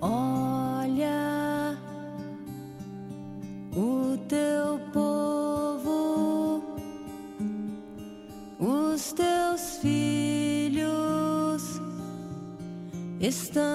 Olha o teu povo, os teus filhos estão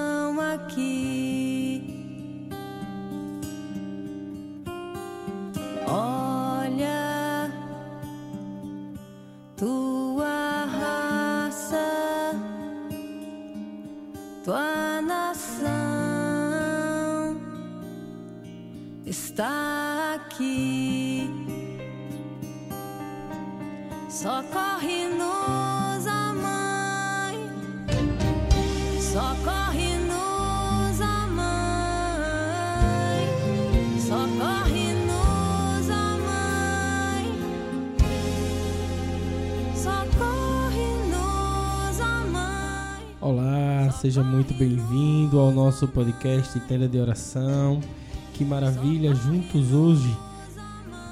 seja muito bem-vindo ao nosso podcast Tenda de Oração. Que maravilha, juntos hoje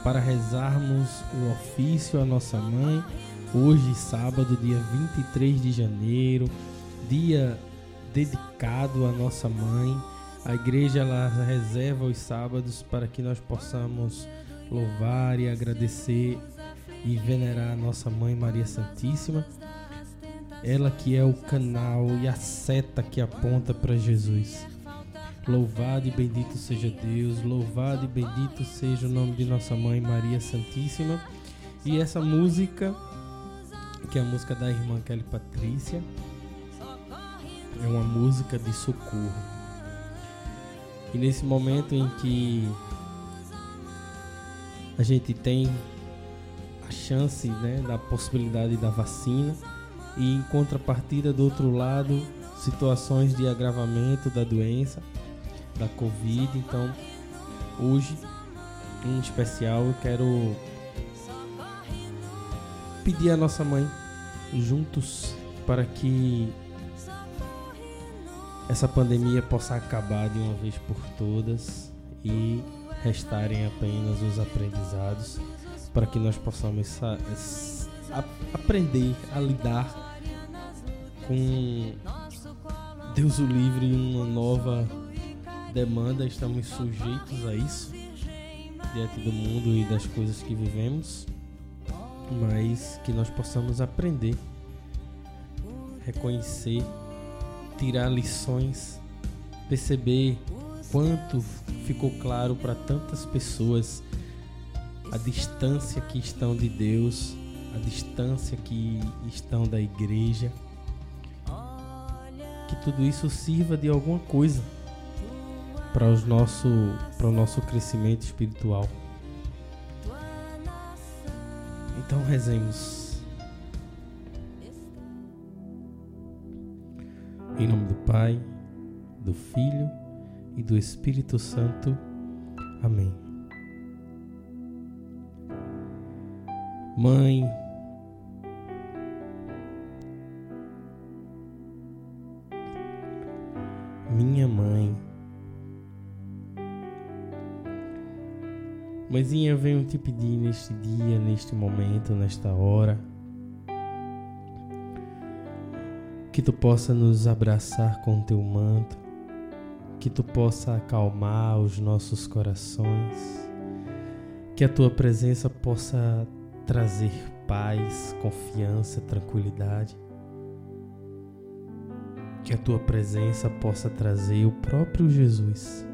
para rezarmos o ofício à nossa mãe. Hoje, sábado, dia 23 de janeiro, dia dedicado à nossa mãe. A igreja ela reserva os sábados para que nós possamos louvar e agradecer e venerar a nossa mãe Maria Santíssima. Ela que é o canal e a seta que aponta para Jesus. Louvado e bendito seja Deus, louvado e bendito seja o nome de nossa mãe Maria Santíssima. E essa música, que é a música da irmã Kelly Patrícia, é uma música de socorro. E nesse momento em que a gente tem a chance né, da possibilidade da vacina, e em contrapartida do outro lado situações de agravamento da doença da Covid. Então, hoje, em especial, eu quero pedir à nossa mãe juntos para que essa pandemia possa acabar de uma vez por todas e restarem apenas os aprendizados para que nós possamos aprender a lidar com Deus o livre uma nova demanda, estamos sujeitos a isso diante do mundo e das coisas que vivemos, mas que nós possamos aprender, reconhecer, tirar lições, perceber quanto ficou claro para tantas pessoas a distância que estão de Deus, a distância que estão da igreja. Que tudo isso sirva de alguma coisa para os nosso para o nosso crescimento espiritual. Então rezemos. Em nome do Pai, do Filho e do Espírito Santo. Amém. Mãe, Mãezinha, eu venho te pedir neste dia, neste momento, nesta hora, que tu possa nos abraçar com teu manto, que tu possa acalmar os nossos corações, que a tua presença possa trazer paz, confiança, tranquilidade. Que a tua presença possa trazer o próprio Jesus.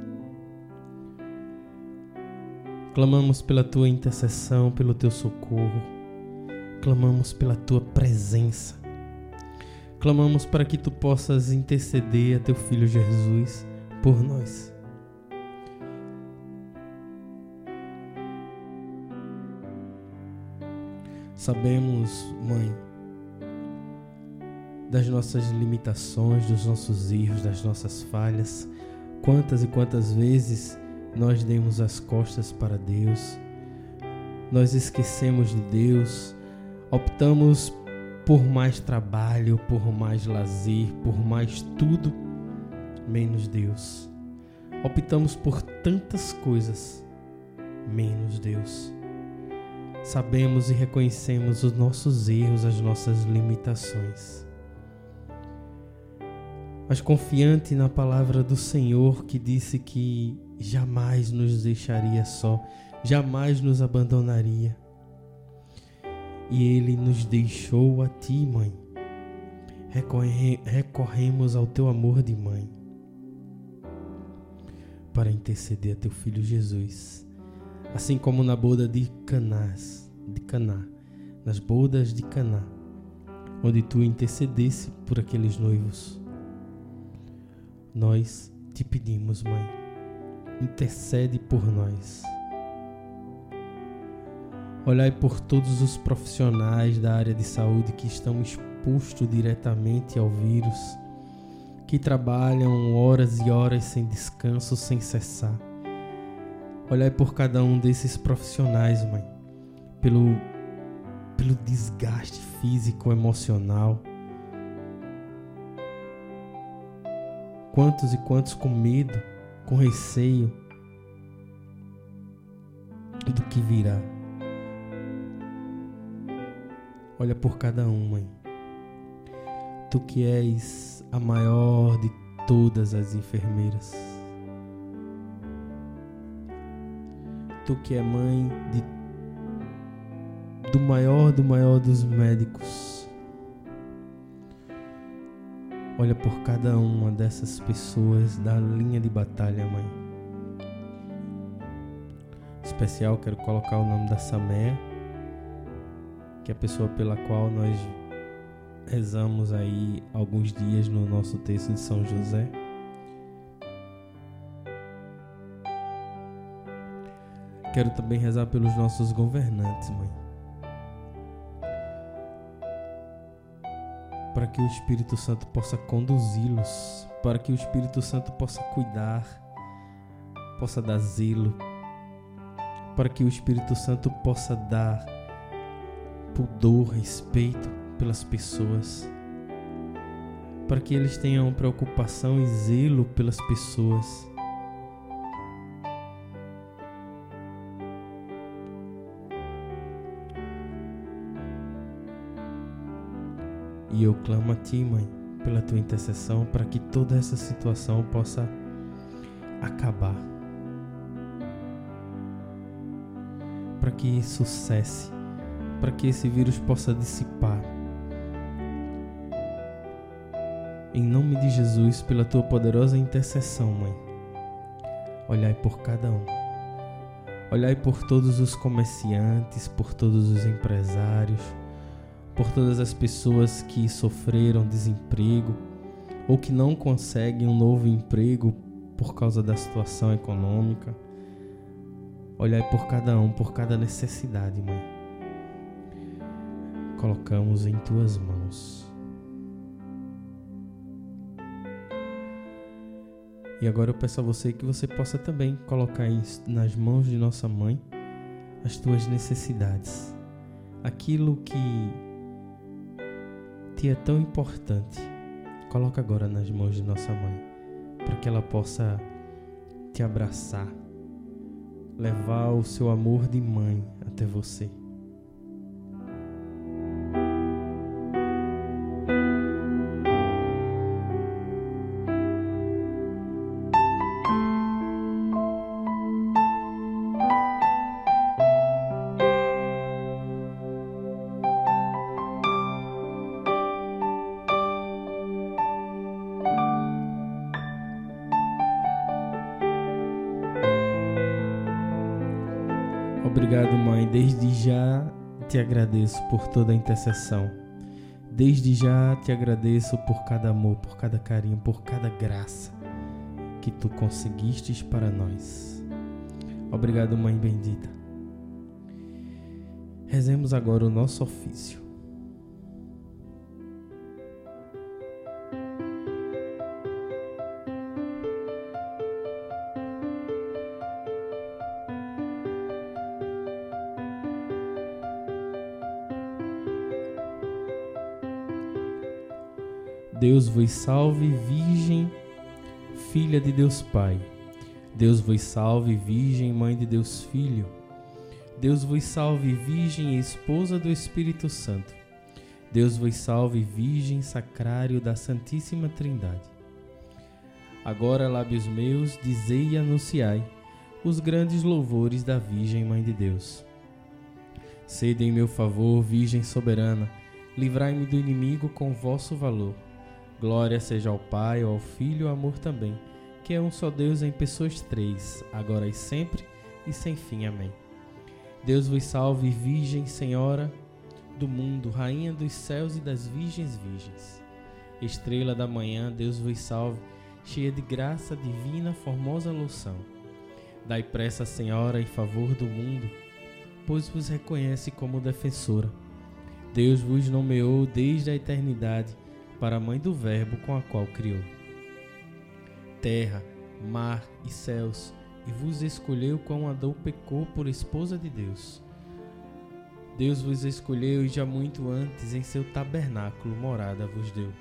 Clamamos pela tua intercessão, pelo teu socorro. Clamamos pela tua presença. Clamamos para que tu possas interceder a teu filho Jesus por nós. Sabemos, mãe, das nossas limitações, dos nossos erros, das nossas falhas. Quantas e quantas vezes nós demos as costas para Deus, nós esquecemos de Deus, optamos por mais trabalho, por mais lazer, por mais tudo, menos Deus. Optamos por tantas coisas, menos Deus. Sabemos e reconhecemos os nossos erros, as nossas limitações. mas confiante na palavra do Senhor que disse que jamais nos deixaria só, jamais nos abandonaria. E Ele nos deixou a Ti, Mãe. Recorre- recorremos ao Teu amor de mãe para interceder a Teu Filho Jesus, assim como na boda de Canás, de Caná, nas bodas de Caná, onde Tu intercedesse por aqueles noivos. Nós te pedimos, Mãe, intercede por nós. Olhai por todos os profissionais da área de saúde que estão expostos diretamente ao vírus, que trabalham horas e horas sem descanso, sem cessar. Olhai por cada um desses profissionais, Mãe, pelo, pelo desgaste físico, emocional. Quantos e quantos com medo, com receio do que virá. Olha por cada um, mãe. Tu que és a maior de todas as enfermeiras. Tu que é mãe de do maior do maior dos médicos. Olha por cada uma dessas pessoas da linha de batalha, mãe. Em especial quero colocar o nome da Samé, que é a pessoa pela qual nós rezamos aí alguns dias no nosso texto de São José. Quero também rezar pelos nossos governantes, mãe. Para que o Espírito Santo possa conduzi-los, para que o Espírito Santo possa cuidar, possa dar zelo, para que o Espírito Santo possa dar pudor, respeito pelas pessoas, para que eles tenham preocupação e zelo pelas pessoas. E eu clamo a Ti, Mãe, pela Tua intercessão, para que toda essa situação possa acabar. Para que isso cesse para que esse vírus possa dissipar. Em nome de Jesus, pela tua poderosa intercessão, Mãe, olhai por cada um. Olhai por todos os comerciantes, por todos os empresários, por todas as pessoas que sofreram desemprego ou que não conseguem um novo emprego por causa da situação econômica. Olhai por cada um, por cada necessidade, Mãe colocamos em tuas mãos. E agora eu peço a você que você possa também colocar nas mãos de nossa mãe as tuas necessidades, aquilo que é tão importante. Coloca agora nas mãos de nossa mãe, para que ela possa te abraçar, levar o seu amor de mãe até você. Obrigado, Mãe. Desde já te agradeço por toda a intercessão. Desde já te agradeço por cada amor, por cada carinho, por cada graça que tu conseguistes para nós. Obrigado, Mãe bendita. Rezemos agora o nosso ofício. Deus vos salve, Virgem, filha de Deus Pai. Deus vos salve, Virgem, mãe de Deus Filho. Deus vos salve, Virgem, esposa do Espírito Santo. Deus vos salve, Virgem, sacrário da Santíssima Trindade. Agora, lábios meus, dizei e anunciai os grandes louvores da Virgem Mãe de Deus. Sede em meu favor, Virgem soberana, livrai-me do inimigo com vosso valor. Glória seja ao Pai, ao Filho e ao amor também, que é um só Deus em pessoas três, agora e sempre e sem fim. Amém. Deus vos salve, Virgem Senhora do mundo, Rainha dos céus e das virgens virgens. Estrela da manhã, Deus vos salve, cheia de graça divina, formosa loção. Dai pressa, Senhora, em favor do mundo, pois vos reconhece como defensora. Deus vos nomeou desde a eternidade para a mãe do Verbo com a qual criou. Terra, mar e céus, e vos escolheu quando Adão pecou por esposa de Deus. Deus vos escolheu e já muito antes em seu tabernáculo morada vos deu.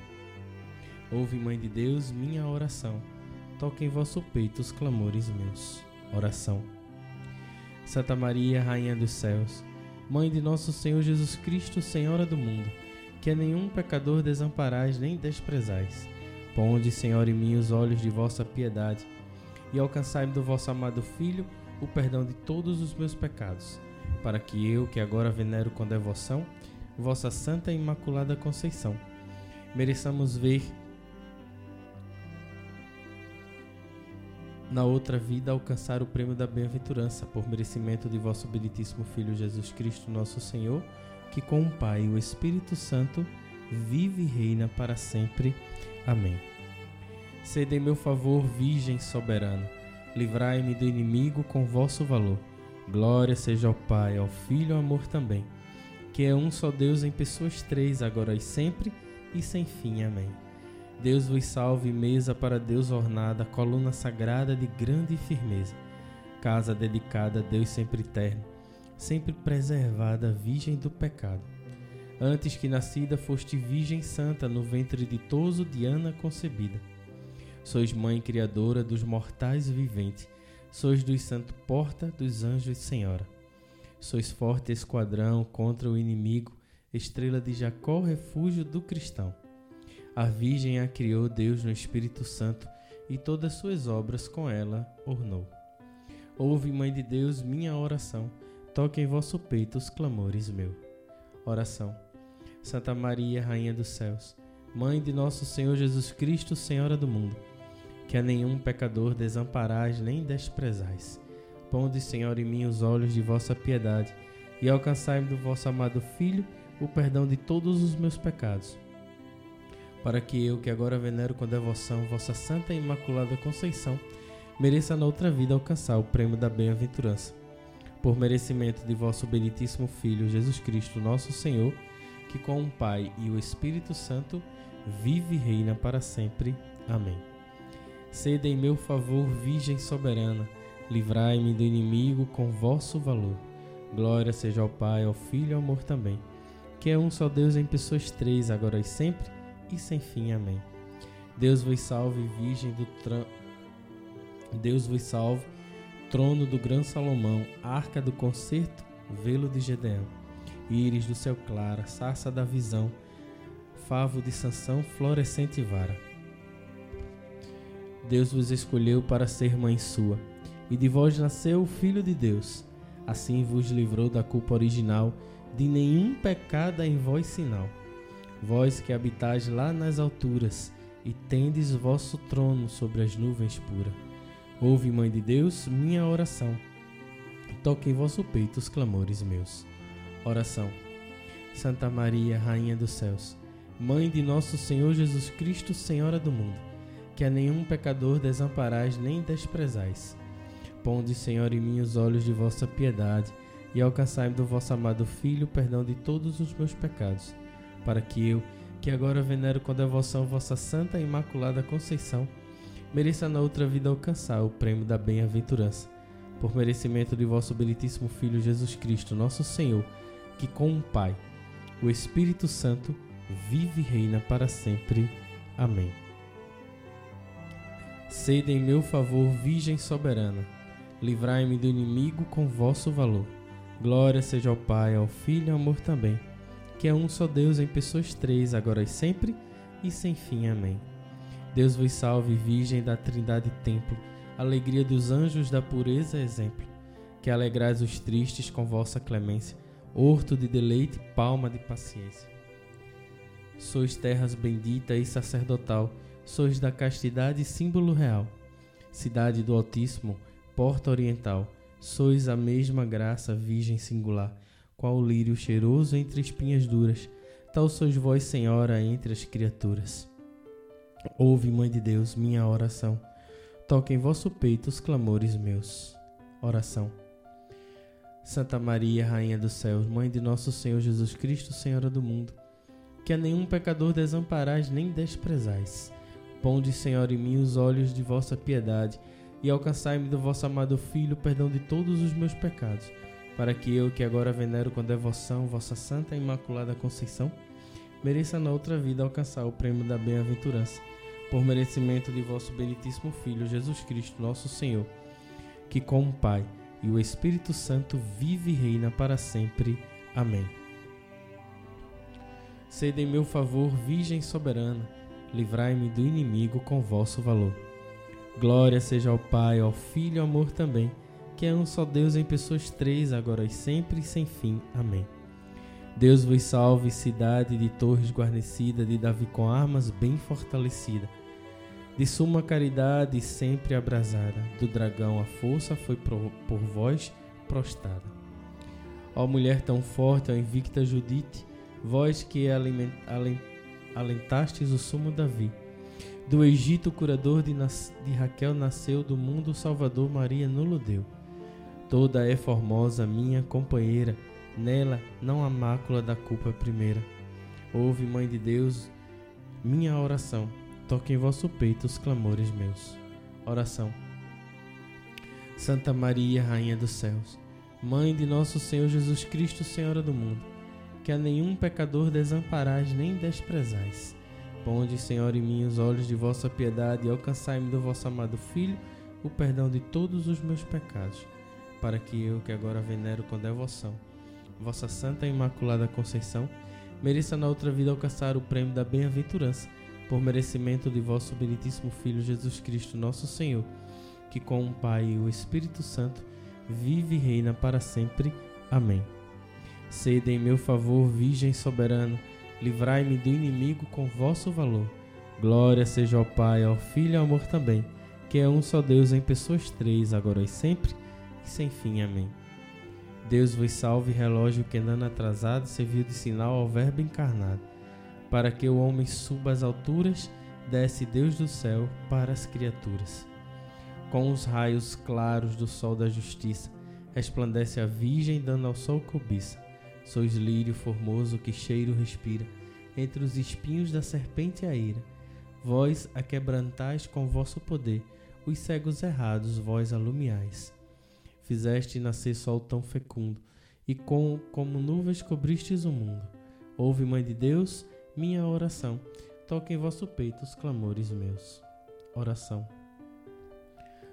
Ouve, Mãe de Deus, minha oração. Toque em vosso peito os clamores meus. Oração. Santa Maria, Rainha dos céus, Mãe de nosso Senhor Jesus Cristo, Senhora do mundo, que a nenhum pecador desamparais nem desprezais. Ponde, Senhor, em mim os olhos de vossa piedade e alcançai-me do vosso amado Filho o perdão de todos os meus pecados, para que eu, que agora venero com devoção, vossa Santa e Imaculada Conceição, mereçamos ver na outra vida alcançar o prêmio da bem-aventurança, por merecimento de vosso benditíssimo Filho Jesus Cristo, nosso Senhor, que com o Pai e o Espírito Santo vive e reina para sempre. Amém. Sede em meu favor, Virgem soberana, livrai-me do inimigo com vosso valor. Glória seja ao Pai, ao Filho e ao amor também, que é um só Deus em pessoas três, agora e sempre e sem fim. Amém. Deus vos salve, mesa para Deus ornada, coluna sagrada de grande firmeza, casa dedicada a Deus sempre eterno, sempre preservada, virgem do pecado. Antes que nascida foste virgem santa, no ventre ditoso de Ana concebida. Sois mãe criadora dos mortais viventes, sois dos santos porta dos anjos senhora. Sois forte esquadrão contra o inimigo, estrela de Jacó, refúgio do cristão. A Virgem a criou Deus no Espírito Santo e todas suas obras com ela ornou. Ouve, Mãe de Deus, minha oração, toque em vosso peito os clamores meu. Oração. Santa Maria, Rainha dos céus, Mãe de nosso Senhor Jesus Cristo, Senhora do mundo, que a nenhum pecador desamparais nem desprezais. Ponde, Senhor, em mim os olhos de vossa piedade e alcançai-me do vosso amado Filho o perdão de todos os meus pecados para que eu, que agora venero com devoção vossa Santa e Imaculada Conceição, mereça na outra vida alcançar o prêmio da bem-aventurança. Por merecimento de vosso benditíssimo Filho, Jesus Cristo, nosso Senhor, que com o Pai e o Espírito Santo vive e reina para sempre. Amém. Sede em meu favor, Virgem soberana, livrai-me do inimigo com vosso valor. Glória seja ao Pai, ao Filho e ao amor também, que é um só Deus em pessoas três, agora e sempre e sem fim. Amém. Deus vos salve, Virgem do tran... Deus vos salve, trono do grande Salomão, arca do concerto, velo de Gedeão, íris do céu clara, sarça da visão, favo de Sansão, florescente vara. Deus vos escolheu para ser mãe sua, e de vós nasceu o Filho de Deus. Assim vos livrou da culpa original, de nenhum pecado em vós sinal vós que habitais lá nas alturas e tendes vosso trono sobre as nuvens puras. Ouve, Mãe de Deus, minha oração. Toque em vosso peito os clamores meus. Oração. Santa Maria, Rainha dos céus, Mãe de nosso Senhor Jesus Cristo, Senhora do mundo, que a nenhum pecador desamparais nem desprezais. Ponde, Senhor, em mim os olhos de vossa piedade e alcançai-me do vosso amado Filho o perdão de todos os meus pecados para que eu, que agora venero com devoção vossa Santa e Imaculada Conceição, mereça na outra vida alcançar o prêmio da bem-aventurança, por merecimento de vosso benditíssimo Filho Jesus Cristo, nosso Senhor, que com o Pai, o Espírito Santo, vive e reina para sempre. Amém. Sede em meu favor, Virgem soberana, livrai-me do inimigo com vosso valor. Glória seja ao Pai, ao Filho e ao amor também que é um só Deus em pessoas três, agora e sempre e sem fim. Amém. Deus vos salve, Virgem da Trindade Templo, alegria dos anjos da pureza exemplo, que alegrais os tristes com vossa clemência, horto de deleite, palma de paciência. Sois terras bendita e sacerdotal, sois da castidade símbolo real, cidade do Altíssimo, porta oriental, sois a mesma graça, virgem singular, qual lírio cheiroso entre espinhas duras, tal sois vós, Senhora, entre as criaturas. Ouve, Mãe de Deus, minha oração, toque em vosso peito os clamores meus. Oração. Santa Maria, Rainha dos céus, Mãe de nosso Senhor Jesus Cristo, Senhora do mundo, que a nenhum pecador desamparais nem desprezais. Ponde, Senhor, em mim os olhos de vossa piedade e alcançai-me do vosso amado Filho perdão de todos os meus pecados, para que eu, que agora venero com devoção vossa Santa e Imaculada Conceição, mereça na outra vida alcançar o prêmio da bem-aventurança, por merecimento de vosso benitíssimo Filho, Jesus Cristo, nosso Senhor, que com o Pai e o Espírito Santo vive e reina para sempre. Amém. Sede em meu favor, Virgem soberana, livrai-me do inimigo com vosso valor. Glória seja ao Pai, ao Filho e ao amor também, que é um só Deus em pessoas três, agora e sempre e sem fim. Amém. Deus vos salve, cidade de torres guarnecida, de Davi com armas bem fortalecida, de suma caridade sempre abrasada, do dragão a força foi por, vós prostrada. Ó mulher tão forte, ó invicta Judite, vós que alentastes o sumo Davi, do Egito, o curador de, de, Raquel nasceu, do mundo o Salvador Maria nulo deu. Toda é formosa, minha companheira, nela não há mácula da culpa primeira. Ouve, Mãe de Deus, minha oração, toque em vosso peito os clamores meus. Oração. Santa Maria, Rainha dos céus, Mãe de nosso Senhor Jesus Cristo, Senhora do mundo, que a nenhum pecador desamparais nem desprezais Ponde, Senhor, em mim os olhos de vossa piedade e alcançai-me do vosso amado Filho o perdão de todos os meus pecados, para que eu, que agora venero com devoção, vossa Santa Imaculada Conceição, mereça na outra vida alcançar o prêmio da bem-aventurança, por merecimento de vosso benitíssimo Filho Jesus Cristo, nosso Senhor, que com o Pai e o Espírito Santo vive e reina para sempre. Amém. Sede em meu favor, Virgem soberana, livrai-me do inimigo com vosso valor. Glória seja ao Pai, ao Filho e ao amor também, que é um só Deus em pessoas três, agora e sempre, e sem fim. Amém. Deus vos salve, relógio que andando atrasado serviu de sinal ao Verbo encarnado, para que o homem suba às alturas, desce Deus do céu para as criaturas. Com os raios claros do sol da justiça, resplandece a Virgem dando ao sol cobiça. Sois lírio formoso que cheiro respira, entre os espinhos da serpente a ira. Vós a quebrantais com vosso poder, os cegos errados vós alumiais. Fizeste nascer sol tão fecundo, e com, como nuvens cobristes o mundo. Ouve, Mãe de Deus, minha oração, toque em vosso peito os clamores meus. Oração.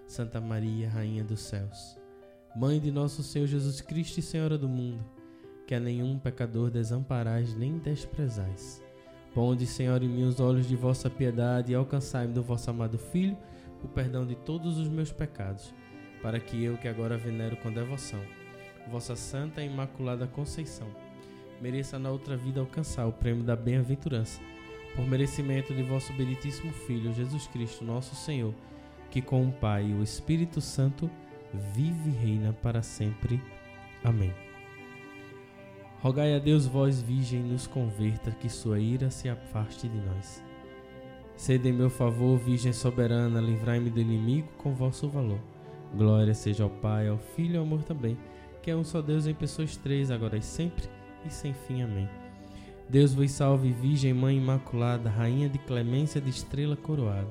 Santa Maria, Rainha dos céus, Mãe de nosso Senhor Jesus Cristo e Senhora do mundo, que a nenhum pecador desamparais nem desprezais. Ponde, Senhor, em mim os olhos de vossa piedade e alcançai-me do vosso amado Filho o perdão de todos os meus pecados, para que eu, que agora venero com devoção, vossa santa e imaculada Conceição, mereça na outra vida alcançar o prêmio da bem-aventurança, por merecimento de vosso benitíssimo Filho, Jesus Cristo, nosso Senhor, que com o Pai e o Espírito Santo vive e reina para sempre. Amém. Rogai a Deus, vós, Virgem, nos converta, que sua ira se afaste de nós. Sede em meu favor, Virgem soberana, livrai-me do inimigo com vosso valor. Glória seja ao Pai, ao Filho e ao amor também, que é um só Deus em pessoas três, agora e sempre, e sem fim. Amém. Deus vos salve, Virgem Mãe Imaculada, Rainha de clemência de estrela coroada.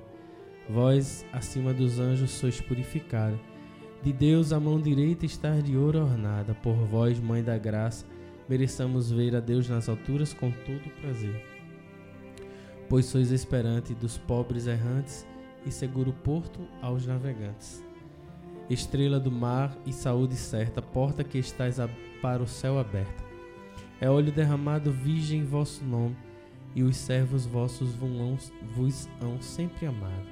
Vós, acima dos anjos, sois purificada. De Deus a mão direita está de ouro ornada, por vós, Mãe da Graça, mereçamos ver a Deus nas alturas com todo prazer. Pois sois esperante dos pobres errantes e seguro porto aos navegantes. Estrela do mar e saúde certa, porta que estais para o céu aberta. É óleo derramado, virgem, vosso nome, e os servos vossos vos hão sempre amado.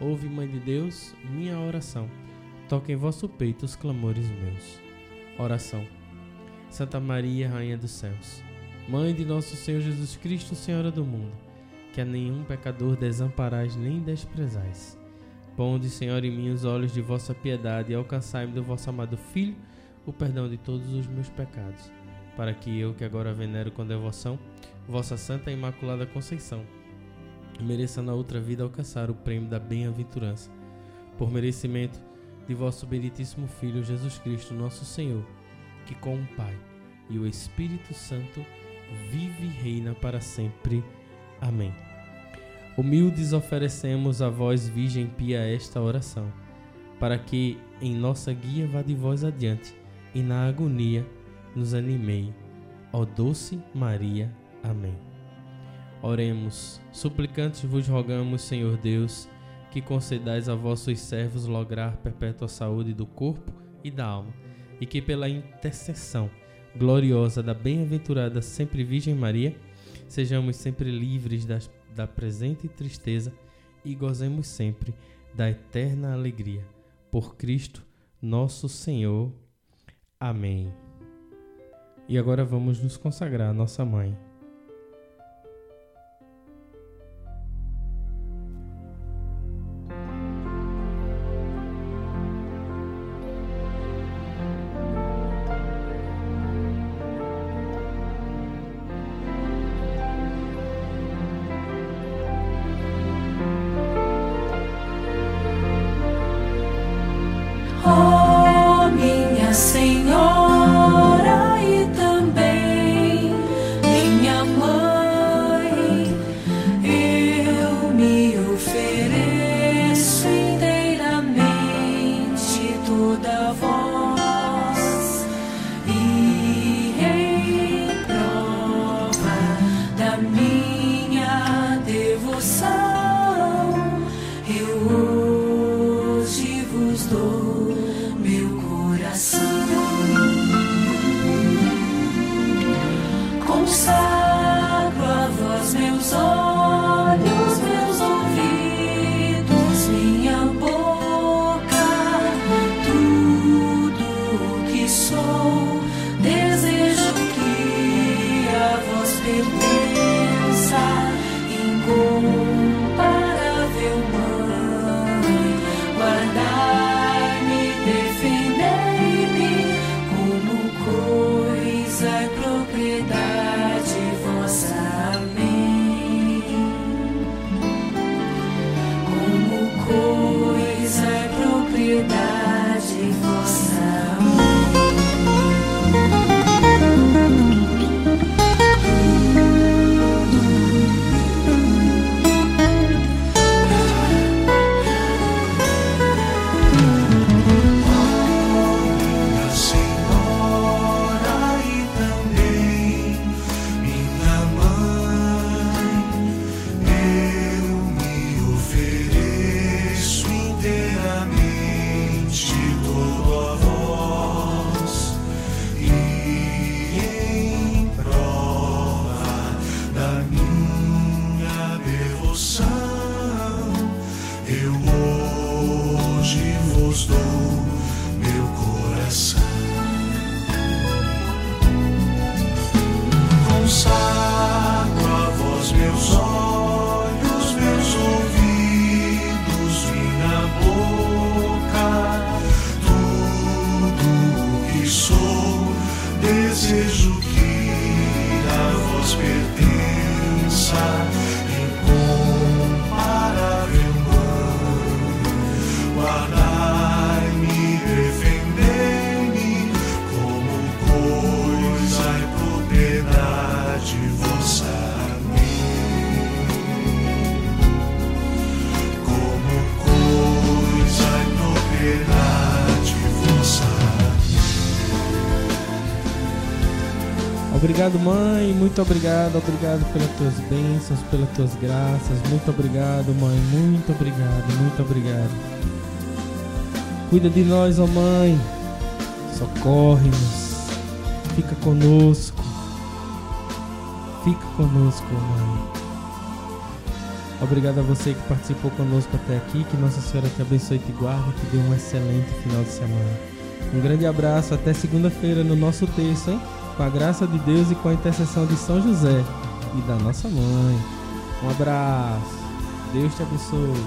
Ouve, Mãe de Deus, minha oração. Toque em vosso peito os clamores meus. Oração. Santa Maria, Rainha dos Céus, Mãe de nosso Senhor Jesus Cristo, Senhora do mundo, que a nenhum pecador desamparais nem desprezais. Ponde, Senhor, em mim os olhos de vossa piedade e alcançai-me do vosso amado Filho o perdão de todos os meus pecados, para que eu, que agora venero com devoção, vossa Santa e Imaculada Conceição, mereça na outra vida alcançar o prêmio da bem-aventurança, por merecimento de vosso benditíssimo Filho Jesus Cristo, nosso Senhor, que com o Pai e o Espírito Santo vive e reina para sempre. Amém. Humildes oferecemos a vós, Virgem Pia, esta oração, para que em nossa guia vá de vós adiante e na agonia nos animei. Ó doce Maria. Amém. Oremos, suplicantes vos rogamos, Senhor Deus, que concedais a vossos servos lograr perpétua saúde do corpo e da alma, e que pela intercessão gloriosa da bem-aventurada sempre Virgem Maria, sejamos sempre livres das, da presente tristeza e gozemos sempre da eterna alegria. Por Cristo, nosso Senhor. Amém. E agora vamos nos consagrar à nossa mãe. Devoção vossa. Minha Obrigado, mãe. Muito obrigado. Obrigado pelas tuas bênçãos, pelas tuas graças. Muito obrigado, mãe. Muito obrigado. Muito obrigado. Cuida de nós, ó mãe. Socorre-nos. Fica conosco. Fica conosco, mãe. Obrigado a você que participou conosco até aqui. Que Nossa Senhora te abençoe e te guarde. Que dê um excelente final de semana. Um grande abraço. Até segunda-feira no nosso texto, hein? Com a graça de Deus e com a intercessão de São José e da nossa mãe. Um abraço. Deus te abençoe.